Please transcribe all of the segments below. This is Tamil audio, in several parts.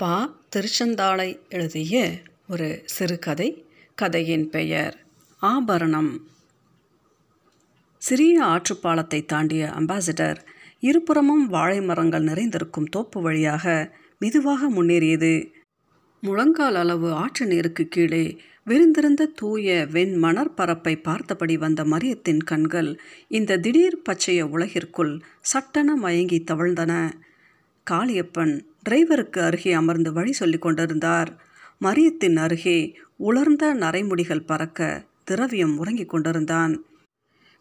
பா திருச்செந்தாளை எழுதிய ஒரு சிறுகதை கதையின் பெயர் ஆபரணம். சிறிய ஆற்றுப்பாலத்தை தாண்டிய அம்பாசிடர் இருபுறமும் வாழை மரங்கள் நிறைந்திருக்கும் தோப்பு வழியாக மெதுவாக முன்னேறியது. முழங்கால் அளவு ஆற்று நீருக்கு கீழே விரிந்திருந்த தூய வெண் மணற்பரப்பை பார்த்தபடி வந்த மரியத்தின் கண்கள் இந்த திடீர் பச்சைய உலகிற்குள் சட்டென மயங்கி தவழ்ந்தன. காளியப்பன் டிரைவருக்கு அருகே அமர்ந்து வழி சொல்லிக் கொண்டிருந்தார். மரியத்தின் அருகே உலர்ந்த நரைமுடிகள் பறக்க திரவியம் உறங்கிக் கொண்டிருந்தான்.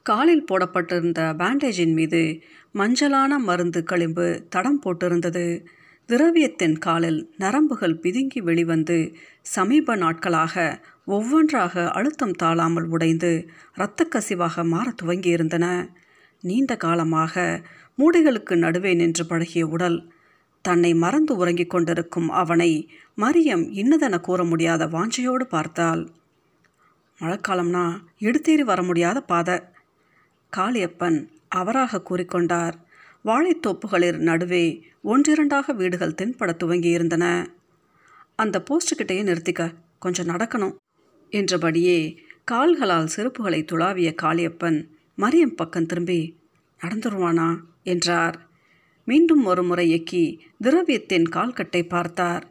காலில் போடப்பட்டிருந்த பேண்டேஜின் மீது மஞ்சளான மருந்து களிம்பு தடம் போட்டிருந்தது. திரவியத்தின் காலில் நரம்புகள் பிதுங்கி வெளிவந்து சமீப நாட்களாக ஒவ்வொன்றாக அழுத்தம் தாழாமல் உடைந்து இரத்தக்கசிவாக மாறத் துவங்கியிருந்தன. நீண்ட காலமாக மூடைகளுக்கு நடுவே நின்று பழகிய உடல் தன்னை மறந்து உறங்கிக் கொண்டிருக்கும் அவனை மரியம் இன்னதென கூற முடியாத வாஞ்சையோடு பார்த்தாள். மழைக்காலம்னா எடுத்தேறி வர முடியாத பாதை. காளியப்பன் அவராக கூறிக்கொண்டார். வாழைத்தோப்புகளின் நடுவே ஒன்றிரண்டாக வீடுகள் தென்பட துவங்கியிருந்தன. அந்த போஸ்ட்டுக்கிட்டேயே நிறுத்திக்க கொஞ்சம் நடக்கணும் என்றபடியே கால்களால் செருப்புகளை துளாவிய காளியப்பன் மரியம் பக்கம் திரும்பி நடந்துருவானா? என்றார். மீண்டும் ஒரு முறை எக்கி திரவியத்தின் கால்கட்டை பார்த்தார்.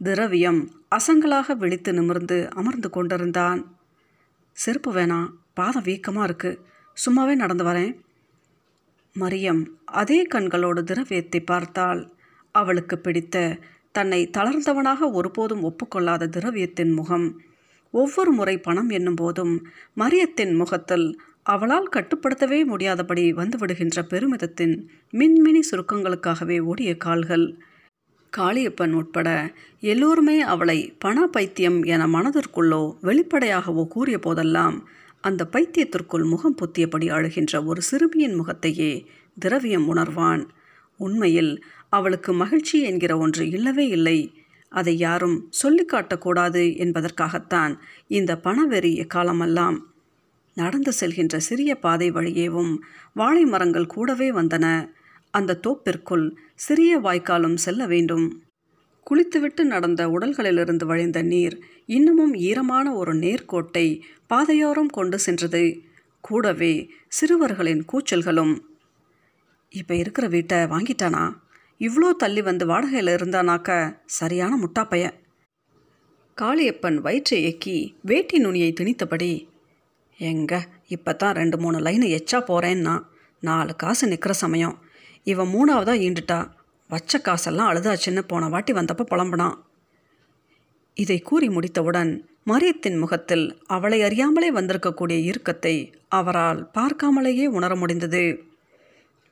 திரவியம் அசங்களாக விழித்து நிமிர்ந்து அமர்ந்து கொண்டிருந்தான். செருப்பு வேணாம் பாதம் வீக்கமாக இருக்கு. சும்மாவே நடந்து வரேன். மரியம் அதே கண்களோடு திரவியத்தை பார்த்தாள். அவளுக்கு பிடித்த தன்னை தளர்ந்தவனாக ஒருபோதும் ஒப்புக்கொள்ளாத திரவியத்தின் முகம் ஒவ்வொரு முறை பணம் என்னும் போதும் மரியத்தின் முகத்தில் அவளால் கட்டுப்படுத்தவே முடியாதபடி வந்துவிடுகின்ற பெருமிதத்தின் மின்மினி சுருக்கங்களுக்காகவே ஓடிய கால்கள். காளியப்பன் உட்பட எல்லோருமே அவளை பண பைத்தியம் என மனதிற்குள்ளோ வெளிப்படையாகவோ கூறிய போதெல்லாம் அந்த பைத்தியத்திற்குள் முகம் பொத்தியபடி அழுகின்ற ஒரு சிறுமியின் முகத்தையே திரவியம் உணர்வான். உண்மையில் அவளுக்கு மகிழ்ச்சி என்கிற ஒன்று இல்லவே இல்லை. அதை யாரும் சொல்லிக்காட்டக்கூடாது என்பதற்காகத்தான் இந்த பணவெறி காலமெல்லாம் நடந்து செல்கின்ற சிறிய பாதை வழியேவும் வாழை மரங்கள் கூடவே வந்தன. அந்த தோப்பிற்குள் சிறிய வாய்க்காலும் செல்ல வேண்டும். குளித்துவிட்டு நடந்த உடல்களிலிருந்து வழிந்த நீர் இன்னமும் ஈரமான ஒரு நேர்கோட்டை பாதையோரம் கொண்டு சென்றது. கூடவே சிறுவர்களின் கூச்சல்களும் இப்போ இருக்கிற வீட்டை வாங்கிட்டானா? இவ்வளோ தள்ளி வந்து வாடகையில் இருந்தானாக்க சரியான முட்டாப்பைய. காளியப்பன் வயிற்றை எக்கி வேட்டி நுனியை திணித்தபடி எங்க இப்போ தான் ரெண்டு மூணு லைனு எச்சா போகிறேன்னா நாலு காசு நிற்கிற சமயம். இவன் மூணாவதாக ஈண்டுட்டா வச்ச காசெல்லாம் அழுதாச்சுன்னு போன வாட்டி வந்தப்போ புலம்புனான். இதை கூறி முடித்தவுடன் மரியத்தின் முகத்தில் அவளை அறியாமலே வந்திருக்கக்கூடிய இறுக்கத்தை அவரால் பார்க்காமலேயே உணர முடிந்தது.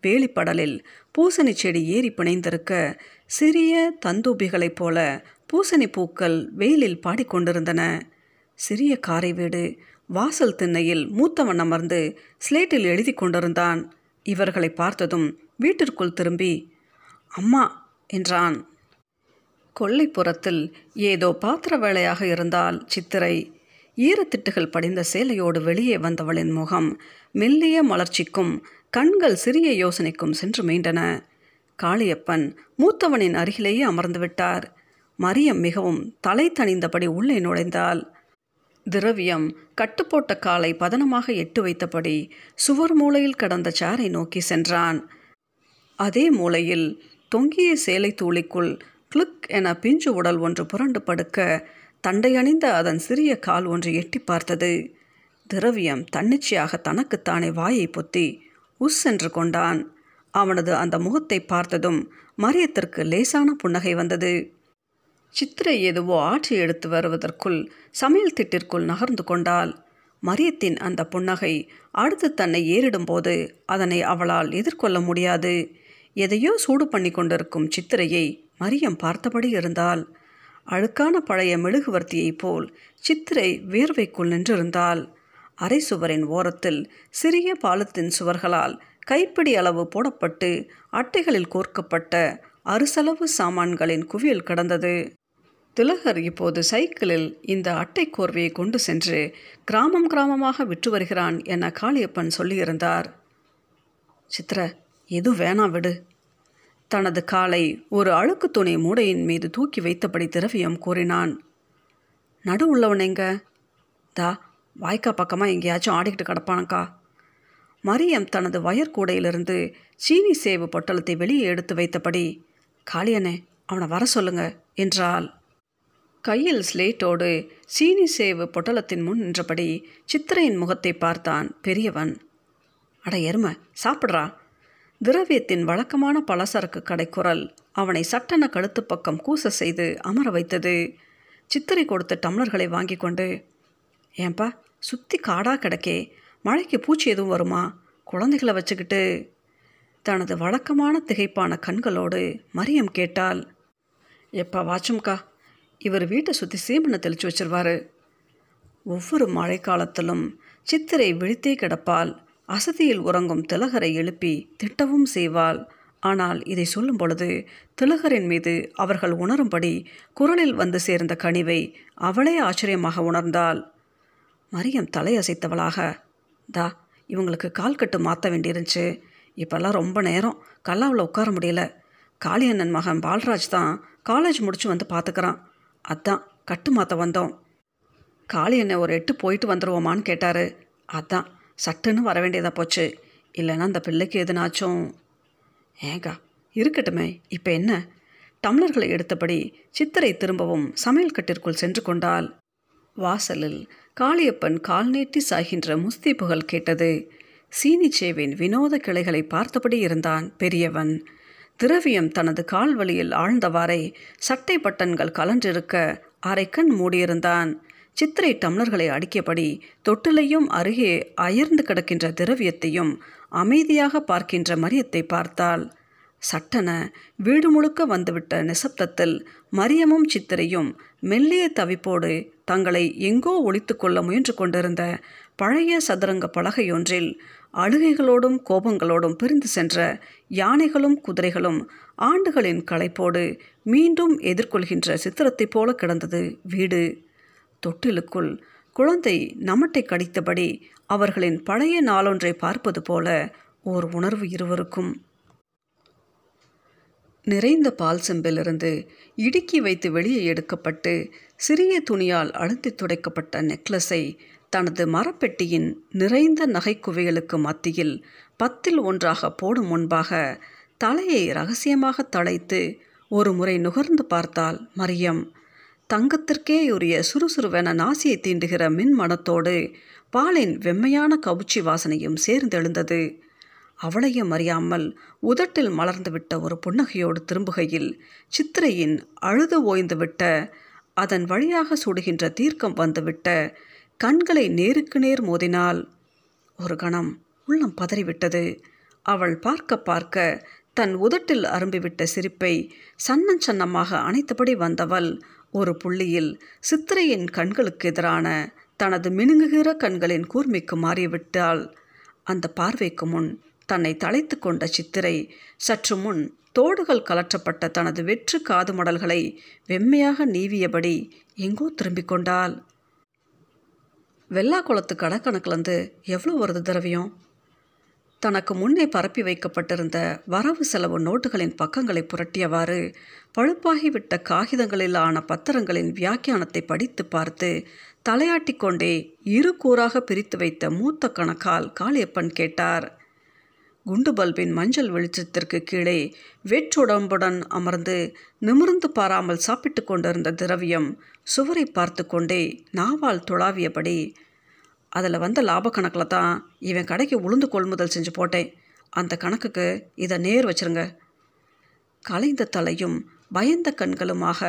வேலிப்படலில் பூசணி செடி ஏறி பிணைந்திருக்க சிறிய தந்தூபிகளைப் போல பூசணி பூக்கள் வெயிலில் பாடிக்கொண்டிருந்தன. சிறிய காரை வீடு வாசல் திண்ணையில் மூத்தவன் அமர்ந்து ஸ்லேட்டில் எழுதி கொண்டிருந்தான். இவர்களை பார்த்ததும் வீட்டிற்குள் திரும்பி அம்மா என்றான். கொல்லைப்புறத்தில் ஏதோ பாத்திர வேலையாக இருந்தால் சித்திரை. ஈரத்திட்டுகள் படிந்த சேலையோடு வெளியே வந்தவளின் முகம் மெல்லிய மலர்ச்சிக்கும் கண்கள் சிறிய யோசனைக்கும் சென்று மீண்டன. காளியப்பன் மூத்தவனின் அருகிலேயே அமர்ந்து விட்டார். மரியம் மிகவும் தலை தணிந்தபடி உள்ளே நுழைந்தாள். திரவியம் கட்டுப்போட்ட காலை பதனமாக எட்டு வைத்தபடி சுவர் மூலையில் கடந்த சேரை நோக்கி சென்றான். அதே மூலையில் தொங்கிய சேலை தூளிக்குள் கிளிக் என பிஞ்சு உடல் ஒன்று புரண்டு படுக்க தண்டையணிந்த அதன் சிறிய கால் ஒன்று எட்டி பார்த்தது. திரவியம் தன்னிச்சையாக தனக்குத்தானே வாயை பொத்தி உஸ் என்று கொண்டான். அவனது அந்த முகத்தை பார்த்ததும் மரியத்திற்கு லேசான புன்னகை வந்தது. சித்திரை எதுவோ ஆற்றி எடுத்து வருவதற்குள் சமையல் திட்டிற்குள் நகர்ந்து கொண்டாள். மரியத்தின் அந்த புன்னகை அடுத்து தன்னை ஏறிடும்போது அதனை அவளால் எதிர்கொள்ள முடியாது. எதையோ சூடு பண்ணி கொண்டிருக்கும் சித்திரையை மரியம் பார்த்தபடி இருந்தாள். அழுக்கான பழைய மெழுகுவர்த்தியைப் போல் சித்திரை வேர்வைக்குள் நின்றிருந்தாள். அரை சுவரின் ஓரத்தில் சிறிய பாலத்தின் சுவர்களால் கைப்பிடி அளவு போடப்பட்டு அட்டைகளில் கோர்க்கப்பட்ட அறுசலவு சாமான்களின் குவியல் கடந்தது. திலகர் இப்போது சைக்கிளில் இந்த அட்டை கோர்வையை கொண்டு சென்று கிராமம் கிராமமாக விற்று வருகிறான் என காளியப்பன் சொல்லியிருந்தார். சித்ர எது வேணாம் விடு. தனது காலை ஒரு அழுக்கு துணி மூடையின் மீது தூக்கி வைத்தபடி திரவியம் கூறினான். நடு உள்ளவன் எங்க? தா வாய்க்கா பக்கமாக எங்கேயாச்சும் ஆடிக்கிட்டு கிடப்பானக்கா. மரியம் தனது வயற்கூடையிலிருந்து சீனி சேவு பொட்டலத்தை வெளியே எடுத்து வைத்தபடி காளியனே அவனை வர சொல்லுங்க என்றாள். கையில் ஸ்லேட்டோடு சீனி சேவு பொட்டலத்தின் முன் நின்றபடி சித்திரையின் முகத்தை பார்த்தான் பெரியவன். அட எருமை சாப்பிட்றா. திரவியத்தின் வழக்கமான பலசரக்கு கடை குரல் அவனை சட்டென கழுத்து பக்கம் கூச செய்து அமர வைத்தது. சித்திரை கொடுத்த டம்ளர்களை வாங்கி கொண்டு ஏன்பா சுற்றி காடாக கிடக்கே மழைக்கு பூச்சி எதுவும் வருமா? குழந்தைகளை வச்சுக்கிட்டு. தனது வழக்கமான திகைப்பான கண்களோடு மரியம் கேட்டாள். எப்பா வாச்சும்க்கா இவர் வீட்டை சுற்றி சீமனை தெளிச்சு வச்சிருவாரு. ஒவ்வொரு மழைக்காலத்திலும் சித்திரை விழித்தே கிடப்பால் அசதியில் உறங்கும் திலகரை எழுப்பி திட்டவும் செய்வாள். ஆனால் இதை சொல்லும் பொழுது திலகரின் மீது அவர்கள் உணரும்படி குரலில் வந்து சேர்ந்த கனிவை அவளே ஆச்சரியமாக உணர்ந்தாள். மரியம் தலையசைத்தவளாக தா இவங்களுக்கு கால் கட்டு மாற்ற வேண்டியிருந்துச்சு. இப்போல்லாம் ரொம்ப நேரம் கல்லாவில் உட்கார முடியல. காளியண்ணன் மகன் பால்ராஜ் தான் காலேஜ் முடிச்சு வந்து பார்த்துக்கிறான் அதான் கட்டு மாற்ற வந்தோம். காளி என்னை ஒரு எட்டு போயிட்டு வந்துடுவோமான்னு கேட்டார். அதான் சட்டுன்னு வர வேண்டியதாக போச்சு. இல்லைன்னா அந்த பிள்ளைக்கு எதுனாச்சும். ஏங்கா இருக்கட்டுமே இப்போ என்ன? டம்ளர்களை எடுத்தபடி சித்திரை திரும்பவும் சமையல் கட்டிற்குள் சென்று கொண்டால் வாசலில் காளியப்பன் கால் நீட்டி சாகின்ற முஸ்தி புகழ் கேட்டது. சீனிச்சேவின் வினோத கிளைகளை பார்த்தபடி இருந்தான் பெரியவன். திரவியம் தனது கால் வழியில் ஆழ்ந்தவாறே சட்டை பட்டன்கள் கலன்றிருக்க அரைக்கண் மூடியிருந்தான். சித்திரை டம்ளர்களை அடிக்கபடி தொட்டிலையும் அருகே அயர்ந்து கிடக்கின்ற திரவியத்தையும் அமைதியாக பார்க்கின்ற மரியத்தை பார்த்தாள். சட்டென வீடு முழுக்க வந்துவிட்ட நிசப்தத்தில் மரியமும் சித்திரையும் மெல்லிய தவிப்போடு தங்களை எங்கோ ஒழித்து கொள்ள முயன்று கொண்டிருந்த பழைய சதுரங்க பலகையொன்றில் அழுகைகளோடும் கோபங்களோடும் பிரிந்து சென்ற யானைகளும் குதிரைகளும் ஆண்டுகளின் களைப்போடு மீண்டும் எதிர்கொள்கின்ற சித்திரத்தைப் போல கிடந்தது வீடு. தொட்டிலுக்குள் குழந்தை நமட்டை கடித்தபடி அவர்களின் பழைய நாளொன்றை பார்ப்பது போல ஓர் உணர்வு இருவருக்கும். நிறைந்த பால் செம்பிலிருந்து இடுக்கி வைத்து வெளியே எடுக்கப்பட்டு சிறிய துணியால் அழுத்தி துடைக்கப்பட்ட நெக்லஸை தனது மரப்பெட்டியின் நிறைந்த நகைக்குவைகளுக்கு மத்தியில் பத்தில் ஒன்றாக போடும் முன்பாக தலையை ரகசியமாக தளைத்து ஒரு முறை நுகர்ந்து பார்த்தால் மரியம். தங்கத்திற்கே உரிய சுறுசுறுவென நாசியை தீண்டுகிற மின் மனத்தோடு பாலின் வெம்மையான கவுச்சி வாசனையும் சேர்ந்தெழுந்தது. அவளையும் அறியாமல் உதட்டில் மலர்ந்துவிட்ட ஒரு புன்னகையோடு திரும்புகையில் சித்திரையின் அழுது ஓய்ந்துவிட்ட அதன் வழியாக சுடுகின்ற தீர்க்கம் வந்துவிட்ட கண்களை நேருக்கு நேர் மோதினாள் ஒரு கணம் உள்ளம் பதறிவிட்டது. அவள் பார்க்க பார்க்க தன் உதட்டில் அரும்பிவிட்ட சிரிப்பை சன்னன் சன்னமாக அணைத்தபடி வந்தவள் ஒரு புள்ளியில் சித்திரையின் கண்களுக்கு எதிரான தனது மினுங்குகிற கண்களின் கூர்மைக்கு மாறிவிட்டாள். அந்த பார்வைக்கு முன் தன்னை தலைத்து கொண்ட சித்திரை சற்று முன் தோடுகள் கலற்றப்பட்ட தனது வெற்று காது மடல்களை வெம்மையாக நீவியபடி எங்கோ திரும்பிக் கொண்டாள். வெள்ளா குளத்து கடக்கணக்கிலேருந்து எவ்வளோ வருது திரவியம்? தனக்கு முன்னே பரப்பி வைக்கப்பட்டிருந்த வரவு செலவு நோட்டுகளின் பக்கங்களை புரட்டியவாறு பழுப்பாகிவிட்ட காகிதங்களில் ஆன பத்திரங்களின் வியாக்கியானத்தை படித்து பார்த்து தலையாட்டி கொண்டே இரு கூறாக பிரித்து வைத்த மூத்த கணக்கால் காளியப்பன் கேட்டார். குண்டு பல்பின் மஞ்சள் வெளிச்சத்திற்கு கீழே வெற்றுடம்புடன் அமர்ந்து நிமிர்ந்து பாராமல் சாப்பிட்டு கொண்டிருந்த திரவியம் சுவரை பார்த்து கொண்டே நாவால் துளாவியபடி அதில் வந்த லாப கணக்கில் தான் இவன் கடைக்கு உளுந்து கொள்முதல் செஞ்சு போட்டேன். அந்த கணக்குக்கு இதை நேர் வச்சிருங்க கலைந்த தலையும் பயந்த கண்களுமாக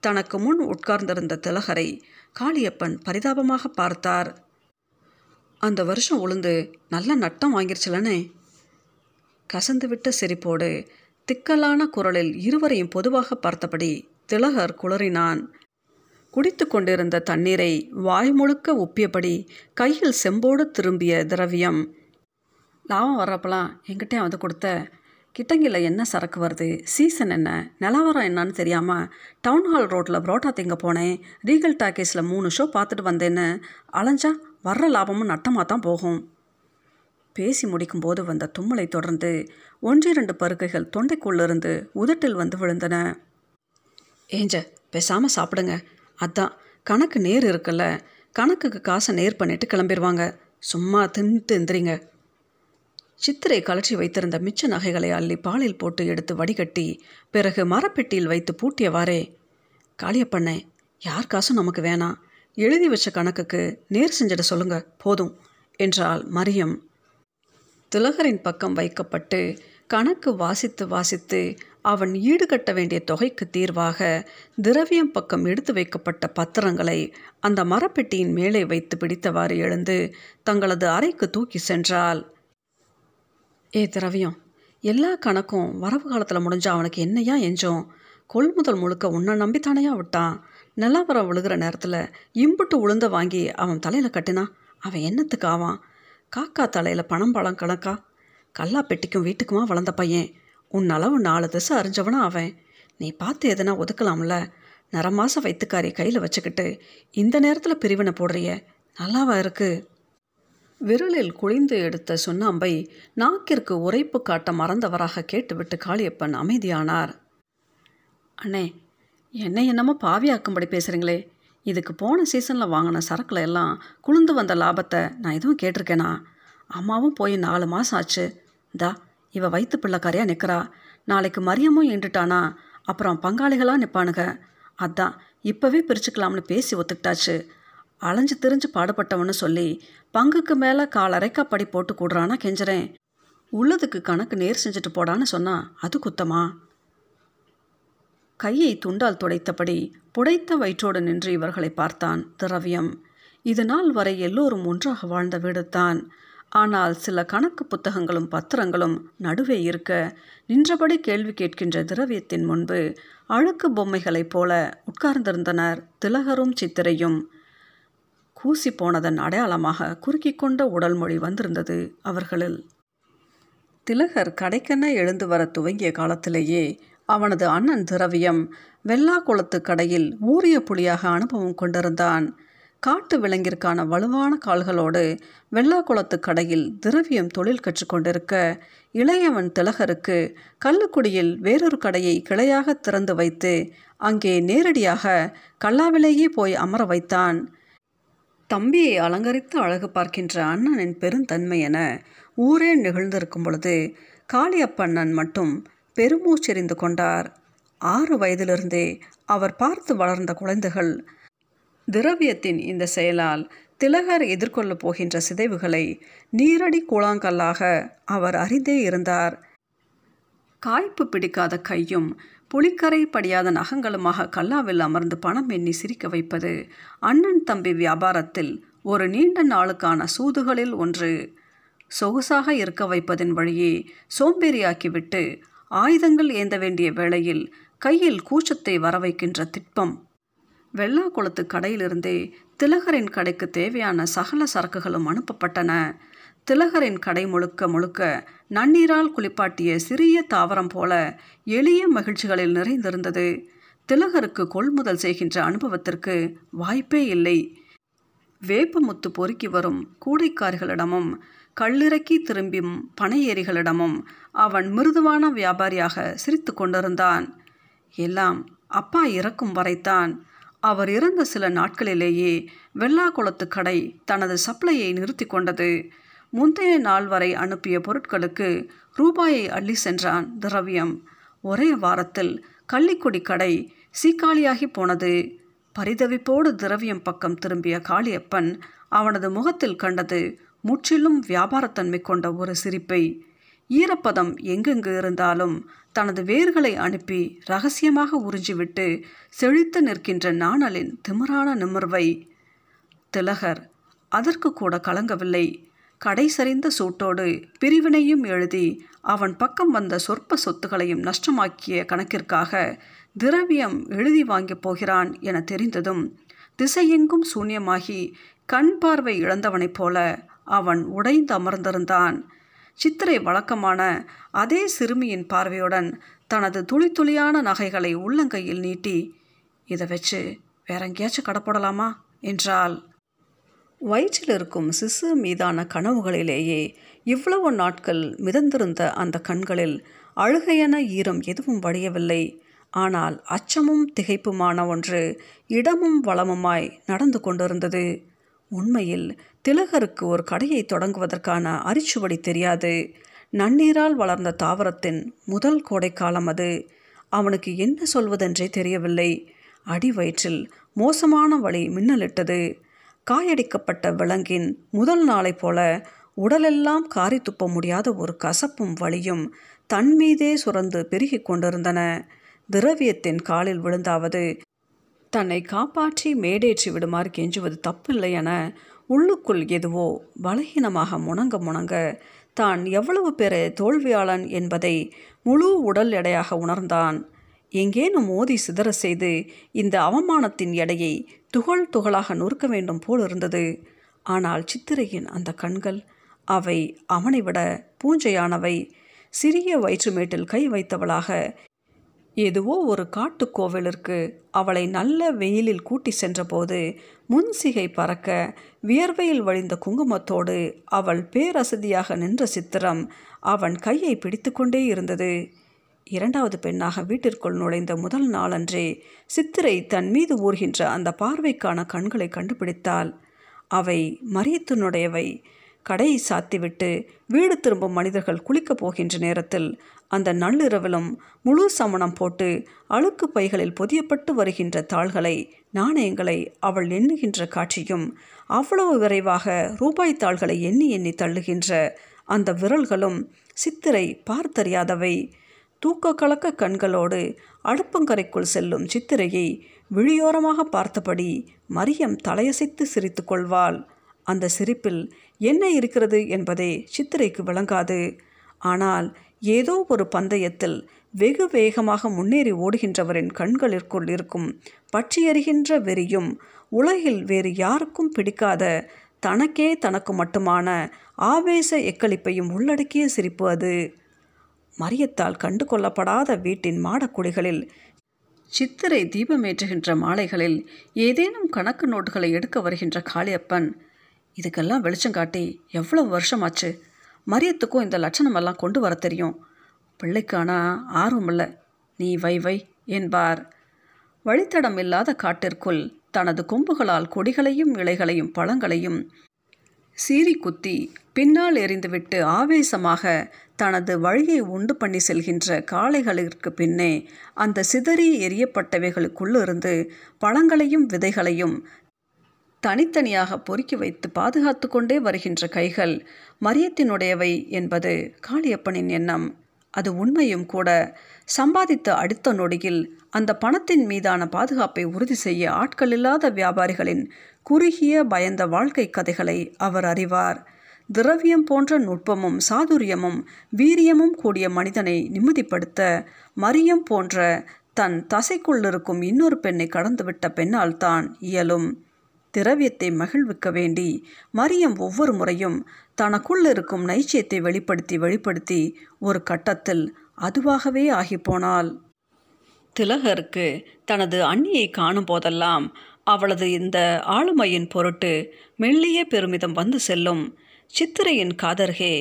தனக்கு முன் உட்கார்ந்திருந்த திலகரை காளியப்பன் பரிதாபமாக பார்த்தார். அந்த வருஷம் உளுந்து நல்ல நட்டம் வாங்கிருச்சுலனே கசந்துவிட்ட சிரிப்போடு திக்கலான குரலில் இருவரையும் பொதுவாக பார்த்தபடி திலகர் குளறினான். குடித்து கொண்டிருந்த தண்ணீரை வாய் முழுக்க ஒப்பியபடி கையில் செம்போடு திரும்பிய திரவியம். லாபம் வர்றப்பெல்லாம் எங்கிட்டே வந்து கொடுத்த. கிட்டங்கில் என்ன சரக்கு வருது? சீசன் என்ன? நிலவரம் என்னன்னு தெரியாமல் டவுன் ஹால் ரோட்டில் புரோட்டா திங்க போனேன். ரீகல் டாக்கீஸில் மூணு ஷோ பார்த்துட்டு வந்தேன்னு அலைஞ்சா வர்ற லாபமும் நட்டமாக தான் போகும். பேசி முடிக்கும்போது வந்த தும்மலை தொடர்ந்து ஒன்றிரண்டு பருக்கைகள் தொண்டைக்குள்ளிருந்து உதட்டில் வந்து விழுந்தன. ஏஞ்ச பேசாமல் சாப்பிடுங்க. அதான் கணக்கு நேர் இருக்குல்ல. கணக்குக்கு காசை நேர் பண்ணிட்டு கிளம்பிடுவாங்க சும்மா தின்ட்டு எந்திரிங்க. சித்திரை கலற்றி வைத்திருந்த மிச்ச நகைகளை அள்ளி பாலில் போட்டு எடுத்து வடிகட்டி பிறகு மரப்பெட்டியில் வைத்து பூட்டியவாறே காளியப்பண்ணே யார் காசும் நமக்கு வேணாம். எழுதி வச்ச கணக்குக்கு நேர் செஞ்சிட சொல்லுங்க போதும் என்றாள் மரியம். திலகரின் பக்கம் வைக்கப்பட்டு கணக்கு வாசித்து வாசித்து அவன் ஈடுகட்ட வேண்டிய தொகைக்கு தீர்வாக திரவியம் பக்கம் எடுத்து வைக்கப்பட்ட பத்திரங்களை அந்த மரப்பெட்டியின் மேலே வைத்து பிடித்தவாறு எழுந்து தங்களது அறைக்கு தூக்கி சென்றாள். ஏ திரவியம் எல்லா கணக்கும் வரவு காலத்தில் முடிஞ்சால் அவனுக்கு என்னையா எஞ்சோம்? கொள்முதல் முழுக்க உன்னை நம்பித்தானையா விட்டான்? நிலவரம் விழுகிற நேரத்தில் இம்புட்டு உளுந்த வாங்கி அவன் தலையில் கட்டினா அவன் என்னத்துக்கு ஆவான்? காக்கா தலையில் பணம் பழம் கணக்கா கல்லா பெட்டிக்கும் வீட்டுக்குமா வளர்ந்த பையன். உன் அளவு நாலு திசை அறிஞ்சவனா அவன். நீ பார்த்து எதனா ஒதுக்கலாம்ல? நரமாச வைத்துக்காரி கையில் வச்சுக்கிட்டு இந்த நேரத்தில் பிரிவினை போடுறிய? நல்லாவா இருக்கு? விரலில் குளிந்து எடுத்த சுண்ணாம்பை நாக்கிற்கு உரைப்பு காட்ட மறந்தவராக கேட்டுவிட்டு காளியப்பன் அமைதியானார். அண்ணே என்னை என்னமோ பாவியாக்கும்படி பேசுகிறீங்களே இதுக்கு போன சீசனில் வாங்கின சரக்குல எல்லாம் குளிந்து வந்த லாபத்தை நான் எதுவும் கேட்டிருக்கேனா? அம்மாவும் போய் நாலு மாதம் ஆச்சு. தா இவ வயிற்று பிள்ளைக்காரியாக நிற்கிறா நாளைக்கு மரியமும் ஈண்டுட்டானா அப்புறம் பங்காளிகளாக நிற்பானுங்க அதான் இப்போவே பிரிச்சுக்கலாம்னு பேசி ஒத்துக்கிட்டாச்சு. அலைஞ்சு திரிஞ்சு பாடுபட்டவனு சொல்லி பங்குக்கு மேலே காலரைக்கா படி போட்டு கூடுறானா கெஞ்சுறேன். உள்ளதுக்கு கணக்கு நேர் செஞ்சுட்டு போடான்னு சொன்னா அது குத்தமா? கையை துண்டால் துடைத்தபடி புடைத்த வயிற்றோடு நின்று இவர்களை பார்த்தான் திரவியம். இது நாள் வரை எல்லோரும் ஒன்றாக வாழ்ந்த வீடுதான். ஆனால் சில கணக்கு புத்தகங்களும் பத்திரங்களும் நடுவே இருக்க நின்றபடி கேள்வி கேட்கின்ற திரவியத்தின் முன்பு அழுக்கு பொம்மைகளைப் போல உட்கார்ந்திருந்தனர் திலகரும் சித்திரையும். கூசி போனதன் அடையாளமாக குறுக்கிக் கொண்ட உடல் மொழி வந்திருந்தது அவர்களில். திலகர் கடைக்கென எழுந்து வர துவங்கிய காலத்திலேயே அவனது அண்ணன் திரவியம் வெள்ளா குளத்து கடையில் ஊறிய புலியாக அனுபவம் கொண்டிருந்தான். காட்டு விலங்கிற்கான வலுவான கால்களோடு வெள்ளாக்குளத்து கடையில் திரவியம் தொழில் கற்றுக்கொண்டிருக்க இளையவன் திலகருக்கு கள்ளுக்குடியில் வேறொரு கடையை கிளையாக திறந்து வைத்து அங்கே நேரடியாக கல்லாவிலேயே போய் அமர வைத்தான். தம்பியை அலங்கரித்து அழகு பார்க்கின்ற அண்ணனின் பெருந்தன்மை என ஊரே நிகழ்ந்திருக்கும் பொழுது காளியப்பண்ணன் மட்டும் பெருமூச்செறிந்து கொண்டார். ஆறு வயதிலிருந்தே அவர் பார்த்து வளர்ந்த குழந்தைகள். திரவியத்தின் இந்த செயலால் திலகர் எதிர்கொள்ளப் போகின்ற சிதைவுகளை நீரடி கூழாங்கல்லாக அவர் அறிந்தே இருந்தார். காய்ப்பு பிடிக்காத கையும் புளிக்கரை படியாத நகங்களுமாக கல்லாவில் அமர்ந்து பணம் எண்ணி சிரிக்க வைப்பது அண்ணன் தம்பி வியாபாரத்தில் ஒரு நீண்ட நாளுக்கான சூதுகளில் ஒன்று. சொகுசாக இருக்க வைப்பதன் வழியே சோம்பேறியாக்கிவிட்டு ஆயுதங்கள் ஏந்த வேண்டிய வேளையில் கையில் கூச்சத்தை வரவைக்கின்ற திட்பம். வெள்ளாக்குளத்து கடையிலிருந்தே திலகரின் கடைக்கு தேவையான சகல சரக்குகளும் அனுப்பப்பட்டன. திலகரின் கடை முழுக்க முழுக்க நன்னீரால் குளிப்பாட்டிய சிறிய தாவரம் போல எளிய மகிழ்ச்சிகளில் நிறைந்திருந்தது. திலகருக்கு கொள்முதல் செய்கின்ற அனுபவத்திற்கு வாய்ப்பே இல்லை. வேப்பமுத்து பொறுக்கி வரும் கூடைக்காரிகளிடமும் கல்லிறக்கி திரும்பும் பனையேறிகளிடமும் அவன் மிருதுவான வியாபாரியாக சிரித்து கொண்டிருந்தான். எல்லாம் அப்பா இறக்கும் வரைத்தான். அவர் இறந்த சில நாட்களிலேயே வெள்ளாக்குளத்து கடை தனது சப்ளையை நிறுத்தி கொண்டது. முந்தைய நாள் வரை அனுப்பிய பொருட்களுக்கு ரூபாயை அள்ளி சென்றான் திரவியம். ஒரே வாரத்தில் கள்ளிக்குடி கடை சீக்காளியாகி போனது. பரிதவிப்போடு திரவியம் பக்கம் திரும்பிய காளியப்பன் அவனது முகத்தில் கண்டது முற்றிலும் வியாபாரத்தன்மை கொண்ட ஒரு சிரிப்பை. ஈரப்பதம் எங்கெங்கு இருந்தாலும் தனது வேர்களை அனுப்பி ரகசியமாக உறிஞ்சிவிட்டு செழித்து நிற்கின்ற நாணலின் திமிரான நிமிர்வை. திலகர் அதற்கு கூட கலங்கவில்லை. கடை சரிந்த சூட்டோடு பிரிவினையும் எழுதி அவன் பக்கம் வந்த சொற்ப சொத்துகளையும் நஷ்டமாக்கிய கணக்கிற்காக திரவியம் எழுதி வாங்கப் போகிறான் என தெரிந்ததும் திசையெங்கும் சூன்யமாகி கண் பார்வை இழந்தவனைப் போல அவன் உடைந்து அமர்ந்திருந்தான் சித்திரை வழக்கமான அதே சிறுமியின் பார்வையுடன் தனது துளி துளியான நகைகளை உள்ளங்கையில் நீட்டி இதை வச்சு வேற எங்கேயாச்சும் கடப்படலாமா என்றாள். வயிற்றில் இருக்கும் சிசு மீதான கனவுகளிலேயே இவ்வளவு நாட்கள் மிதந்திருந்த அந்த கண்களில் அழுகையென ஈரம் எதுவும் வடியவில்லை. ஆனால் அச்சமும் திகைப்புமான ஒன்று இடமும் வளமுமாய் நடந்து கொண்டிருந்தது. உண்மையில் திலகருக்கு ஒரு கடையை தொடங்குவதற்கான அரிச்சுவடி தெரியாது. நன்னீரால் வளர்ந்த தாவரத்தின் முதல் கோடைக்காலம் அது. அவனுக்கு என்ன சொல்வதென்றே தெரியவில்லை. அடி வயிற்றில் மோசமான வழி மின்னலிட்டது. காயடிக்கப்பட்ட விலங்கின் முதல் நாளை போல உடலெல்லாம் காரி துப்ப முடியாத ஒரு கசப்பும் வலியும் தன் மீதே சுரந்து பெருகிக் கொண்டிருந்தன. திரவியத்தின் காலில் விழுந்தாவது தன்னை காப்பாற்றி மேடேற்றி விடுமாறு கெஞ்சுவது தப்பில்லை என உள்ளுக்குள் எதுவோ பலகீனமாக முணங்க முணங்க தான் எவ்வளவு பெற தோல்வியாளன் என்பதை முழு உடல் எடையாக உணர்ந்தான். எங்கேனும் மோதி சிதற செய்து இந்த அவமானத்தின் எடையை துகள் துகளாக நொறுக்க வேண்டும் போல் இருந்தது. ஆனால் சித்திரையின் அந்த கண்கள் அவை அவனை விட பூஞ்சையானவை. சிறிய வயிற்றுமேட்டில் கை வைத்தவளாக எதுவோ ஒரு காட்டுக்கோவிலிற்கு அவளை நல்ல வெயிலில் கூட்டி சென்றபோது முன்சிகை பறக்க வியர்வையில் வழிந்த குங்குமத்தோடு அவள் பேரசதியாக நின்ற சித்திரம் அவன் கையை பிடித்துக்கொண்டே இருந்தது. இரண்டாவது பெண்ணாக வீட்டிற்குள் நுழைந்த முதல் நாளன்றே சித்திரை தன் மீது ஊர்கின்ற அந்த பார்வைக்கான கண்களை கண்டுபிடித்தாள். அவை மரியத்தினுடையவை. கடையை சாத்திவிட்டு வீடு திரும்பும் மனிதர்கள் குளிக்கப் போகின்ற நேரத்தில் அந்த நள்ளிரவிலும் முழு சமணம் போட்டு அழுக்கு பைகளில் பொதியப்பட்டு வருகின்ற தாள்களை நாணயங்களை அவள் எண்ணுகின்ற காட்சியும் அவ்வளவு விரைவாக ரூபாய் தாள்களை எண்ணி எண்ணி தள்ளுகின்ற அந்த விரல்களும் சித்திரை பார்த்தறியாதவை. தூக்க கலக்க கண்களோடு அடுப்பங்கரைக்குள் செல்லும் சித்திரையை விழியோரமாக பார்த்தபடி மரியம் தலையசைத்து சிரித்து கொள்வாள். அந்த சிரிப்பில் என்ன இருக்கிறது என்பதே சித்திரைக்கு விளங்காது. ஆனால் ஏதோ ஒரு பந்தயத்தில் வெகு வேகமாக முன்னேறி ஓடுகின்றவரின் கண்களிற்குள் இருக்கும் பற்றியறிகின்ற வெறியும் உலகில் வேறு யாருக்கும் பிடிக்காத தனக்கே தனக்கு மட்டுமான ஆவேச எக்களிப்பையும் உள்ளடக்கிய சிரிப்பு அது. மரியத்தால் கண்டு கொள்ளப்படாத வீட்டின் மாடக்குடிகளில் சித்திரை தீபமேற்றுகின்ற மாலைகளில் ஏதேனும் கணக்கு நோட்டுகளை எடுக்க வருகின்ற காளியப்பன் இதுக்கெல்லாம் வெளிச்சம் காட்டி எவ்வளவு வருஷமாச்சு? மரியத்துக்கும் இந்த லட்சணமெல்லாம் கொண்டு வர தெரியும். பிள்ளைக்கானா ஆர்வம் இல்லை நீ வை வை என்பார் வழித்தடம் இல்லாத காட்டிற்குள் தனது கொம்புகளால் கொடிகளையும் இலைகளையும் பழங்களையும் சீறி குத்தி பின்னால் எறிந்துவிட்டு ஆவேசமாக தனது வழியை உண்டு பண்ணி செல்கின்ற காளைகளிற்கு பின்னே அந்த சிதறி எரியப்பட்டவைகளுக்குள்ளிருந்து பழங்களையும் விதைகளையும் தனித்தனியாக பொறுக்கி வைத்து பாதுகாத்து கொண்டே வருகின்ற கைகள் மரியத்தினுடையவை என்பது காளியப்பனின் எண்ணம். அது உண்மையும் கூட. சம்பாதித்த அடுத்த நொடியில் அந்த பணத்தின் மீதான பாதுகாப்பை உறுதி செய்ய ஆட்கள் இல்லாத வியாபாரிகளின் குறுகிய பயந்த வாழ்க்கை கதைகளை அவர் அறிவார். திரவியம் போன்ற நுட்பமும் சாதுரியமும் வீரியமும் கூடிய மனிதனை நிம்மதிப்படுத்த மரியம் போன்ற தன் தசைக்குள்ளிருக்கும் இன்னொரு பெண்ணை கடந்துவிட்ட பெண்ணால் தான் இயலும். திரவியத்தை மகிழ்விக்க வேண்டி மரியம் ஒவ்வொரு முறையும் தனக்குள் இருக்கும் நைச்சியத்தை வெளிப்படுத்தி வெளிப்படுத்தி ஒரு கட்டத்தில் அதுவாகவே ஆகிப்போனாள். திலகருக்கு தனது அண்ணியை காணும் போதெல்லாம் அவளது இந்த ஆளுமையின் பொருட்டு மெல்லிய பெருமிதம் வந்து செல்லும். சித்திரையின் காதர்கே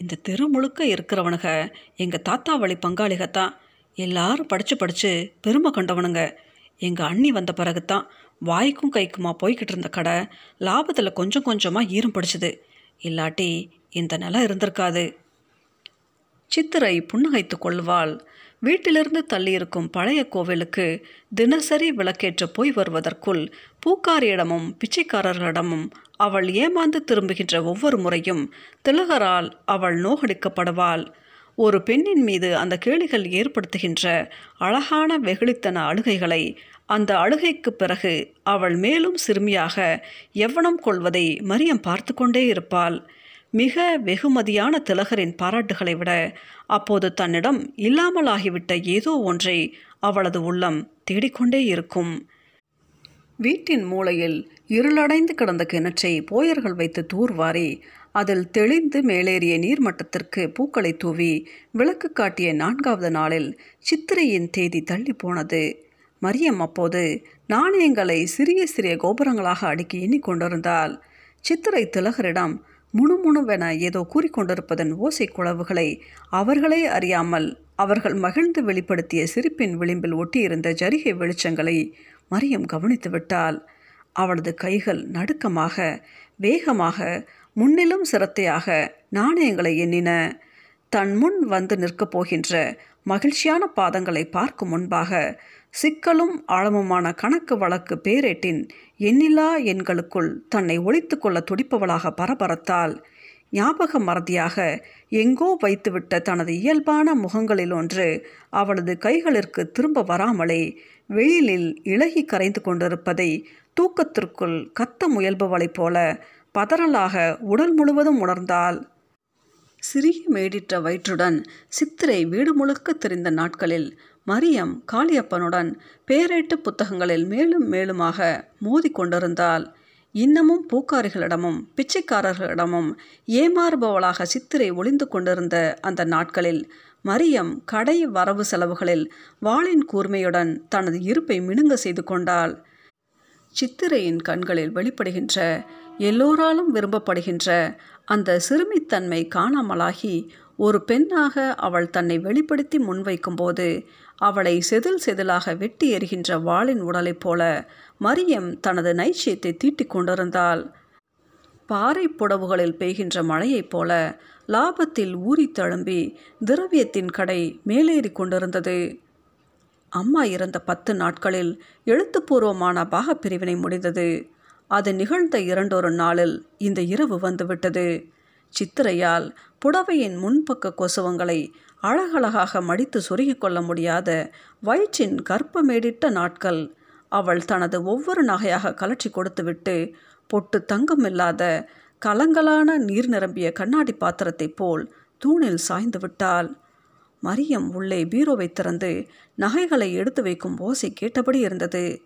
இந்த தெரு முழுக்க இருக்கிறவனுக எங்கள் தாத்தா வழி பங்காளிகத்தான் எல்லாரும் படித்து படித்து பெருமை கண்டவனுங்க. எங்கள் அண்ணி வந்த பிறகுத்தான் வாய்க்கும் கைக்குமா போய்கிட்டு இருந்த கடை லாபத்தில் கொஞ்சம் கொஞ்சமாக ஈரம் பிடிச்சிது. இல்லாட்டி இந்த நிலம் இருந்திருக்காது. சித்திரை புன்னகைத்து கொள்வாள். வீட்டிலிருந்து தள்ளியிருக்கும் பழைய கோவிலுக்கு தினசரி விளக்கேற்ற போய் வருவதற்குள் பூக்காரியிடமும் பிச்சைக்காரர்களிடமும் அவள் ஏமாந்து திரும்புகின்ற ஒவ்வொரு முறையும் திலகரால் அவள் நோகடிக்கப்படுவாள். ஒரு பெண்ணின் மீது அந்த கேளிகள் ஏற்படுத்துகின்ற அழகான வெகுளித்தன அழுகைகளை அந்த அழுகைக்கு பிறகு அவள் மேலும் சிறுமியாக எவ்வனம் கொள்வதை மரியம் பார்த்து கொண்டே இருப்பாள். மிக வெகுமதியான திலகரின் பாராட்டுகளை விட அப்போது தன்னிடம் இல்லாமலாகிவிட்ட ஏதோ ஒன்றை அவளது உள்ளம் தேடிக்கொண்டே இருக்கும். வீட்டின் மூலையில் இருளடைந்து கிடந்த கிணற்றை போயர்கள் வைத்து தூர்வாரி அதில் தெளிந்து மேலேறிய நீர்மட்டத்திற்கு பூக்களை தூவி விளக்கு காட்டிய நான்காவது நாளில் சித்திரையின் தேதி தள்ளி போனது. மரியம் அப்போது நாணயங்களை சிறிய சிறிய கோபுரங்களாக அடுக்கி எண்ணிக்கொண்டிருந்தால் சித்திரை திலகரிடம் முணுமுணுவென ஏதோ கூறிக்கொண்டிருப்பதன் ஓசை குழவுகளை அவர்களே அறியாமல் அவர்கள் மகிழ்ந்து வெளிப்படுத்திய சிரிப்பின் விளிம்பில் ஒட்டியிருந்த ஜரிகை வெளிச்சங்களை மரியம் கவனித்து விட்டால் அவளது கைகள் நடுக்கமாக வேகமாக முன்னிலும் சிரத்தையாக நாணயங்களை எண்ணின தன் முன் வந்து நிற்கப் போகின்ற மகிழ்ச்சியான பாதங்களை பார்க்கும் முன்பாக சிக்கலும் ஆழமுமான கணக்கு வழக்கு பேரேட்டின் எண்ணிலா எண்களுக்குள் தன்னை ஒழித்து கொள்ள துடிப்பவளாக பரபரத்தால் ஞாபக மறதியாக எங்கோ வைத்துவிட்ட தனது இயல்பான முகங்களில் ஒன்று அவளது கைகளிற்கு திரும்ப வராமலே வெயிலில் இலகி கரைந்து கொண்டிருப்பதை தூக்கத்திற்குள் கத்த முயல்பவளைப் போல பதறலாக உடல் முழுவதும் உணர்ந்தாள். சிறிய மேடிட்ட வயிற்றுடன் சித்திரை வீடு முழுக்க தெரிந்த நாட்களில் மரியம் காளியப்பனுடன் பேரேட்டு புத்தகங்களில் மேலும் மேலுமாக மோதி கொண்டிருந்தாள். இன்னமும் பூக்காரிகளிடமும் பிச்சைக்காரர்களிடமும் ஏமாறுபவளாக சித்திரை ஒளிந்து கொண்டிருந்த அந்த நாட்களில் மரியம் கடை வரவு செலவுகளில் வாளின் கூர்மையுடன் தனது இருப்பை மினுங்க செய்து கொண்டாள். சித்திரையின் கண்களில் வெளிப்படுகின்ற எல்லோராலும் விரும்பப்படுகின்ற அந்த சிறுமித்தன்மை காணாமலாகி ஒரு பெண்ணாக அவள் தன்னை வெளிப்படுத்தி முன்வைக்கும்போது அவளை செதில் செதிலாக வெட்டி எறிகின்ற வாளின் உடலைப் போல மரியம் தனது நைச்சியத்தை தீட்டிக் கொண்டிருந்தாள். பாறை புடவுகளில் பெய்கின்ற மழையைப் போல லாபத்தில் ஊறி தழும்பி திரவியத்தின் கடை மேலேறி கொண்டிருந்தது. அம்மா இறந்த பத்து நாட்களில் எழுத்துப்பூர்வமான பாகப்பிரிவினை முடிந்தது. அது நிகழ்ந்த இரண்டொரு நாளில் இந்த இரவு வந்துவிட்டது. சித்திரையால் புடவையின் முன்பக்க கொசுவங்களை அழகழகாக மடித்து சொருகிக் கொள்ள முடியாத வயிற்றின் கற்பமேடிட்ட நாட்கள் அவள் தனது ஒவ்வொரு நகையாக கலற்றி கொடுத்துவிட்டு பொட்டு தங்கமில்லாத கலங்கலான நீர் நிரம்பிய கண்ணாடி பாத்திரத்தைப் போல் தூணில் சாய்ந்து விட்டாள். மரியம் உள்ளே பீரோவை திறந்து நகைகளை எடுத்து வைக்கும் ஓசை கேட்டபடி இருந்தது.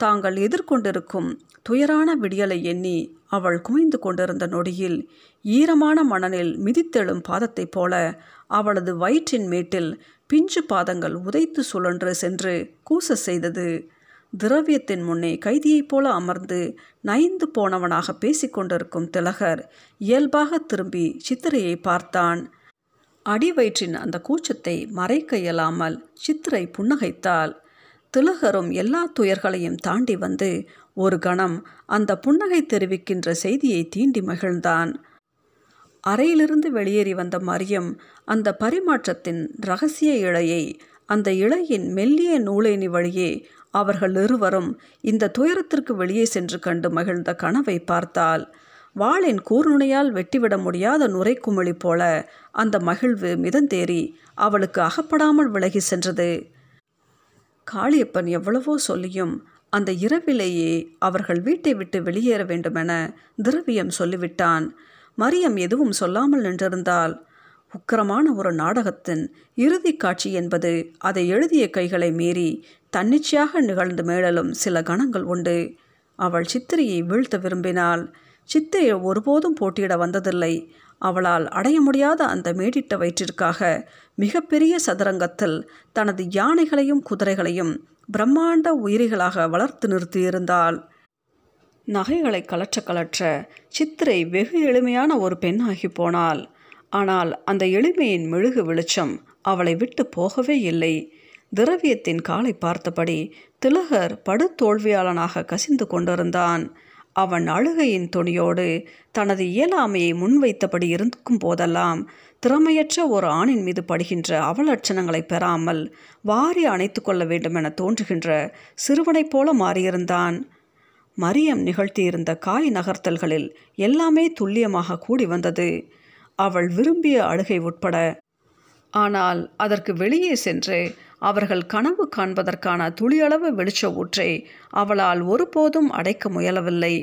தாங்கள் எதிர்கொண்டிருக்கும் துயரான விடியலை எண்ணி அவள் குமைந்து கொண்டிருந்த நொடியில் ஈரமான மணலில் மிதித்தெழும் பாதத்தைப் போல அவளது வயிற்றின் மேட்டில் பிஞ்சு பாதங்கள் உதைத்து சுழன்று சென்று கூச செய்தது. திரவியத்தின் முன்னே கைதியைப் போல அமர்ந்து நைந்து போனவனாக பேசிக்கொண்டிருக்கும் திலகர் இயல்பாக திரும்பி சித்திரையை பார்த்தான். அடி வயிற்றின் அந்த கூச்சத்தை மறைக்க இயலாமல் சித்திரை புன்னகைத்தாள். திலகரும் எல்லா துயர்களையும் தாண்டி வந்து ஒரு கணம் அந்த புன்னகை தெரிவிக்கின்ற செய்தியை தீண்டி மகிழ்ந்தான். அறையிலிருந்து வெளியேறி வந்த மரியம் அந்த பரிமாற்றத்தின் ரகசிய இழையை அந்த இழையின் மெல்லிய நூலேணி வழியே அவர்கள் இருவரும் இந்த துயரத்திற்கு வெளியே சென்று கண்டு மகிழ்ந்த கனவை பார்த்தால் வாளின் கூர்நுனையால் வெட்டிவிட முடியாத நுரைக்குமிழி போல அந்த மகிழ்வு மிதந்தேறி அவளுக்கு அகப்படாமல் விலகி சென்றது. காளியப்பன் எவ்வளவோ சொல்லியும் அந்த இரவிலேயே அவர்கள் வீட்டை விட்டு வெளியேற வேண்டுமென திரவியம் சொல்லிவிட்டான். மரியம் எதுவும் சொல்லாமல் நின்றிருந்தால் உக்கிரமான ஒரு நாடகத்தின் இறுதி காட்சி என்பது அதை எழுதிய கைகளை மீறி தன்னிச்சையாக நிகழ்ந்து மேடலும் சில கணங்கள் உண்டு. அவள் சித்திரையை வீழ்த்த விரும்பினாள். சித்தை ஒருபோதும் போட்டியிட வந்ததில்லை. அவளால் அடைய முடியாத அந்த மேடிட்ட வயிற்றிற்காக மிகப்பெரிய சதுரங்கத்தில் தனது யானைகளையும் குதிரைகளையும் பிரம்மாண்ட உயிரிகளாக வளர்த்து நிறுத்தியிருந்தாள். நகைகளை கலற்ற கலற்ற சித்திரை வெகு எளிமையான ஒரு பெண்ணாகி போனாள். ஆனால் அந்த எளிமையின் மெழுகு வெளிச்சம் அவளை விட்டு போகவே இல்லை. திரவியத்தின் காலை பார்த்தபடி திலகர் படுதோல்வியாளனாக கசிந்து கொண்டிருந்தான். அவன் அழுகையின் துணியோடு தனது இயலாமையை முன்வைத்தபடி இருக்கும் போதெல்லாம் திறமையற்ற ஒரு ஆணின் மீது படுகின்ற அவலட்சணங்களை பெறாமல் வாரி அணைத்து கொள்ள வேண்டுமென தோன்றுகின்ற சிறுவனைப் போல மாறியிருந்தான். மரியம் நிகழ்த்தியிருந்த காய் நகர்த்தல்களில் எல்லாமே துல்லியமாக கூடி வந்தது. அவள் விரும்பிய அழுகை உட்பட ஆனால் அதற்கு வெளியே சென்று அவர்கள் கனவு காண்பதற்கான துளியளவு வெளிச்ச ஊற்றை அவளால் ஒருபோதும் அடைக்க முயலவில்லை.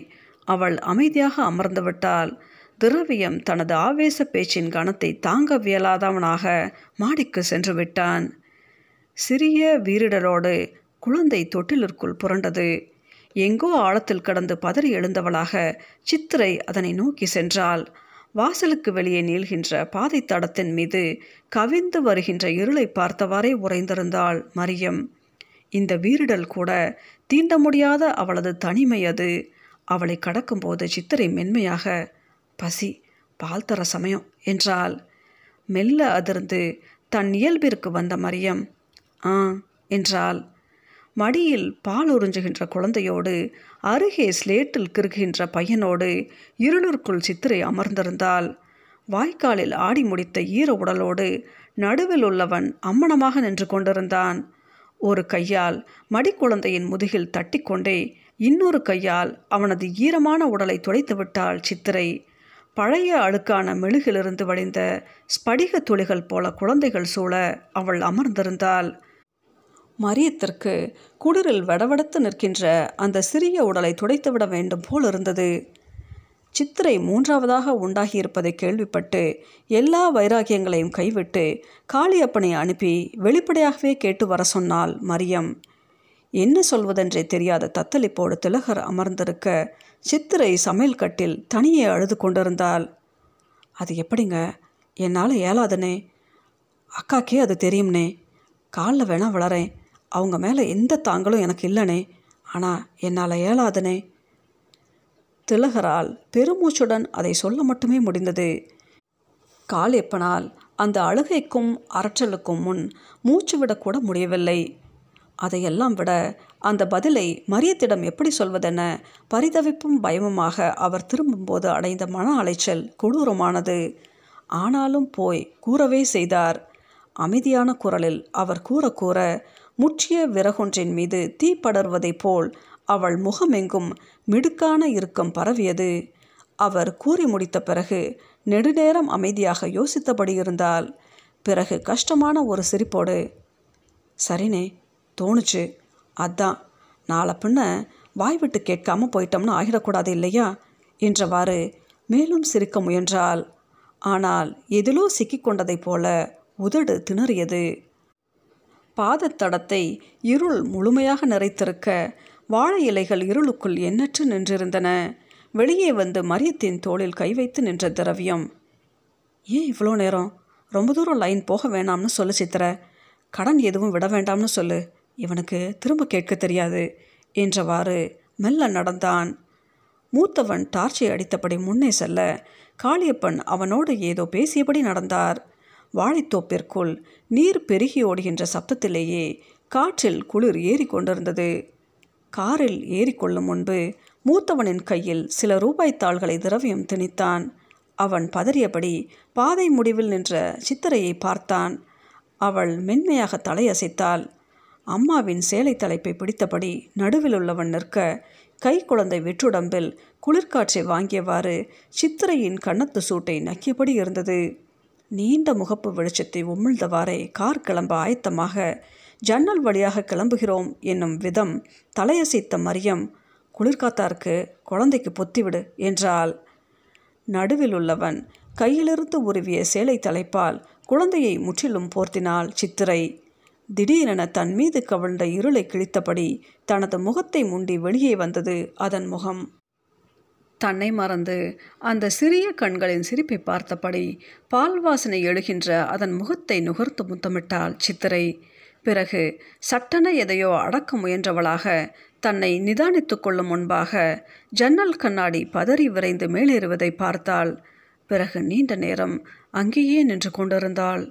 அவள் அமைதியாக அமர்ந்துவிட்டாள் திரவியம் தனது ஆவேச பேச்சின் கணத்தை தாங்க வியலாதவனாக மாடிக்கு சென்று விட்டான். சிறிய வீரிடலோடு குழந்தை தொட்டிலிற்குள் புரண்டது. எங்கோ ஆழத்தில் கடந்து பதறி எழுந்தவளாக சித்திரை அதனை நோக்கி சென்றாள். வாசலுக்கு வெளியே நீள்கின்ற பாதை தடத்தின் மீது கவிந்து வருகின்ற இருளை பார்த்தவாறே உறைந்திருந்தாள் மரியம். இந்த வீரிடல் கூட தீண்ட முடியாத அவளது தனிமை அது. அவளை கடக்கும்போது சித்திரை மென்மையாக பசி பால் தர சமயம் என்றால் மெல்ல அதிர்ந்து தன் இயல்பிற்கு வந்த மரியம். ஆ என்றாள். மடியில் பால் உறிஞ்சுகின்ற குழந்தையோடு அருகே ஸ்லேட்டில் கிறுகின்ற பையனோடு இருளுக்குள் சித்திரை அமர்ந்திருந்தால் வாய்க்காலில் ஆடி முடித்த ஈர உடலோடு நடுவில் உள்ளவன் அம்மணமாக நின்று கொண்டிருந்தான். ஒரு கையால் மடிக்குழந்தையின் முதுகில் தட்டிக்கொண்டே இன்னொரு கையால் அவனது ஈரமான உடலை துடைத்து விட்டாள் சித்திரை. பழைய அழுக்கான மெழுகிலிருந்து வழிந்த ஸ்படிக துளிகள் போல குழந்தைகள் சூழ அவள் அமர்ந்திருந்தாள். மரியத்திற்கு குளிரில் வடவடத்து நிற்கின்ற அந்த சிறிய உடலை துடைத்துவிட வேண்டும் போல் இருந்தது. சித்திரை மூன்றாவதாக உண்டாகியிருப்பதை கேள்விப்பட்டு எல்லா வைராகியங்களையும் கைவிட்டு காளியப்பனை அனுப்பி வெளிப்படையாகவே கேட்டு வர சொன்னாள் மரியம். என்ன சொல்வதென்றே தெரியாத தத்தளிப்போடு திலகர் அமர்ந்திருக்க சித்திரை சமையல் கட்டில் தனியே அழுது கொண்டிருந்தாள். அது எப்படிங்க? என்னால் இயலாதுனே. அக்காக்கே அது தெரியும்னே. காலில் வேணா வளரேன். அவங்க மேலே எந்த தாங்களும் எனக்கு இல்லைனே ஆனால் என்னால் இயலாதனே. திலகரால் பெருமூச்சுடன் அதை சொல்ல மட்டுமே முடிந்தது. காளியப்பனால் அந்த அழுகைக்கும் அரற்றலுக்கும் முன் மூச்சு விடக்கூட முடியவில்லை. அதையெல்லாம் விட அந்த பதிலை மரியத்திடம் எப்படி சொல்வதென பரிதவிப்பும் பயமுமாக அவர் திரும்பும்போது அடைந்த மன அலைச்சல் கொடூரமானது. ஆனாலும் போய் கூறவே செய்தார். அமைதியான குரலில் அவர் கூற கூற முற்றிய விறகொன்றின் மீது தீ படர்வதைப் போல் அவள் முகமெங்கும் மிடுக்கான இறுக்கம் பரவியது. அவர் கூறி முடித்த பிறகு நெடுநேரம் அமைதியாக யோசித்தபடி இருந்தால் பிறகு கஷ்டமான ஒரு சிரிப்போடு சரினே தோணுச்சு. அதான். நாளை பின்ன வாய் விட்டு கேட்காம போயிட்டோம்னு ஆகிடக்கூடாது இல்லையா? என்றவாறு மேலும் சிரிக்க முயன்றாள். ஆனால் எதிலோ சிக்கிக்கொண்டதைப் போல உதடு திணறியது. பாதத்தடத்தை இருள் முழுமையாக நிறைத்திருக்க வாழை இலைகள் இருளுக்குள் எண்ணற்று நின்றிருந்தன. வெளியே வந்து மரியத்தின் தோளில் கை வைத்து நின்ற திரவியம். ஏன் இவ்வளோ நேரம்? ரொம்ப தூரம் லைன் போக வேணாம்னு சொல்லு சித்திர. கடன் எதுவும் விட வேண்டாம்னு சொல்லு. இவனுக்கு திரும்ப கேட்க தெரியாது என்றவாறு மெல்ல நடந்தான். மூத்தவன் டார்ச்சை அடித்தபடி முன்னே செல்ல காளியப்பன் அவனோடு ஏதோ பேசியபடி நடந்தார். வாழைத்தோப்பிற்குள் நீர் பெருகி ஓடுகின்ற சப்தத்திலேயே காற்றில் குளிர் ஏறிக்கொண்டிருந்தது காரில் ஏறிக்கொள்ளும் முன்பு மூத்தவனின் கையில் சில ரூபாய் தாள்களை திரவியம் திணித்தான். அவன் பதறியபடி பாதை முடிவில் நின்ற சித்திரையை பார்த்தான். அவள் மென்மையாக தலையசைத்தாள். அம்மாவின் சேலை தலைப்பை பிடித்தபடி நடுவில் உள்ளவன் நிற்க கை குழந்தை வெற்றுடம்பில் குளிர்காற்றை வாங்கியவாறு சித்திரையின் கன்னத்து சூட்டை நக்கியபடி இருந்தது. நீண்ட முகப்பு வெளிச்சத்தை உமிழ்ந்தவாறே கார் கிளம்ப ஆயத்தமாக ஜன்னல் வழியாக கிளம்புகிறோம் என்னும் விதம் தலையசைத்த மரியம் குளிர்காத்தாருக்கு குழந்தைக்கு பொத்திவிடு என்றாள். நடுவில் உள்ளவன் கையிலிருந்து உருவிய சேலை தலைப்பால் குழந்தையை முற்றிலும் போர்த்தினாள் சித்திரை. திடீரென தன் மீது கவிழ்ந்த இருளை கிழித்தபடி தனது முகத்தை முண்டி வெளியே வந்தது அதன் முகம். தன்னை மறந்து அந்த சிறிய கண்களின் சிரிப்பை பார்த்தபடி பால் வாசனை எழுகின்ற அதன் முகத்தை நுகர்த்து முத்தமிட்டாள் சித்திரை. பிறகு சட்டென எதையோ அடக்க முயன்றவளாக தன்னை நிதானித்து கொள்ளும் முன்பாக ஜன்னல் கண்ணாடி பதறி விரைந்து மேலேறுவதை பார்த்தாள். பிறகு நீண்ட நேரம் அங்கேயே நின்று கொண்டிருந்தாள்.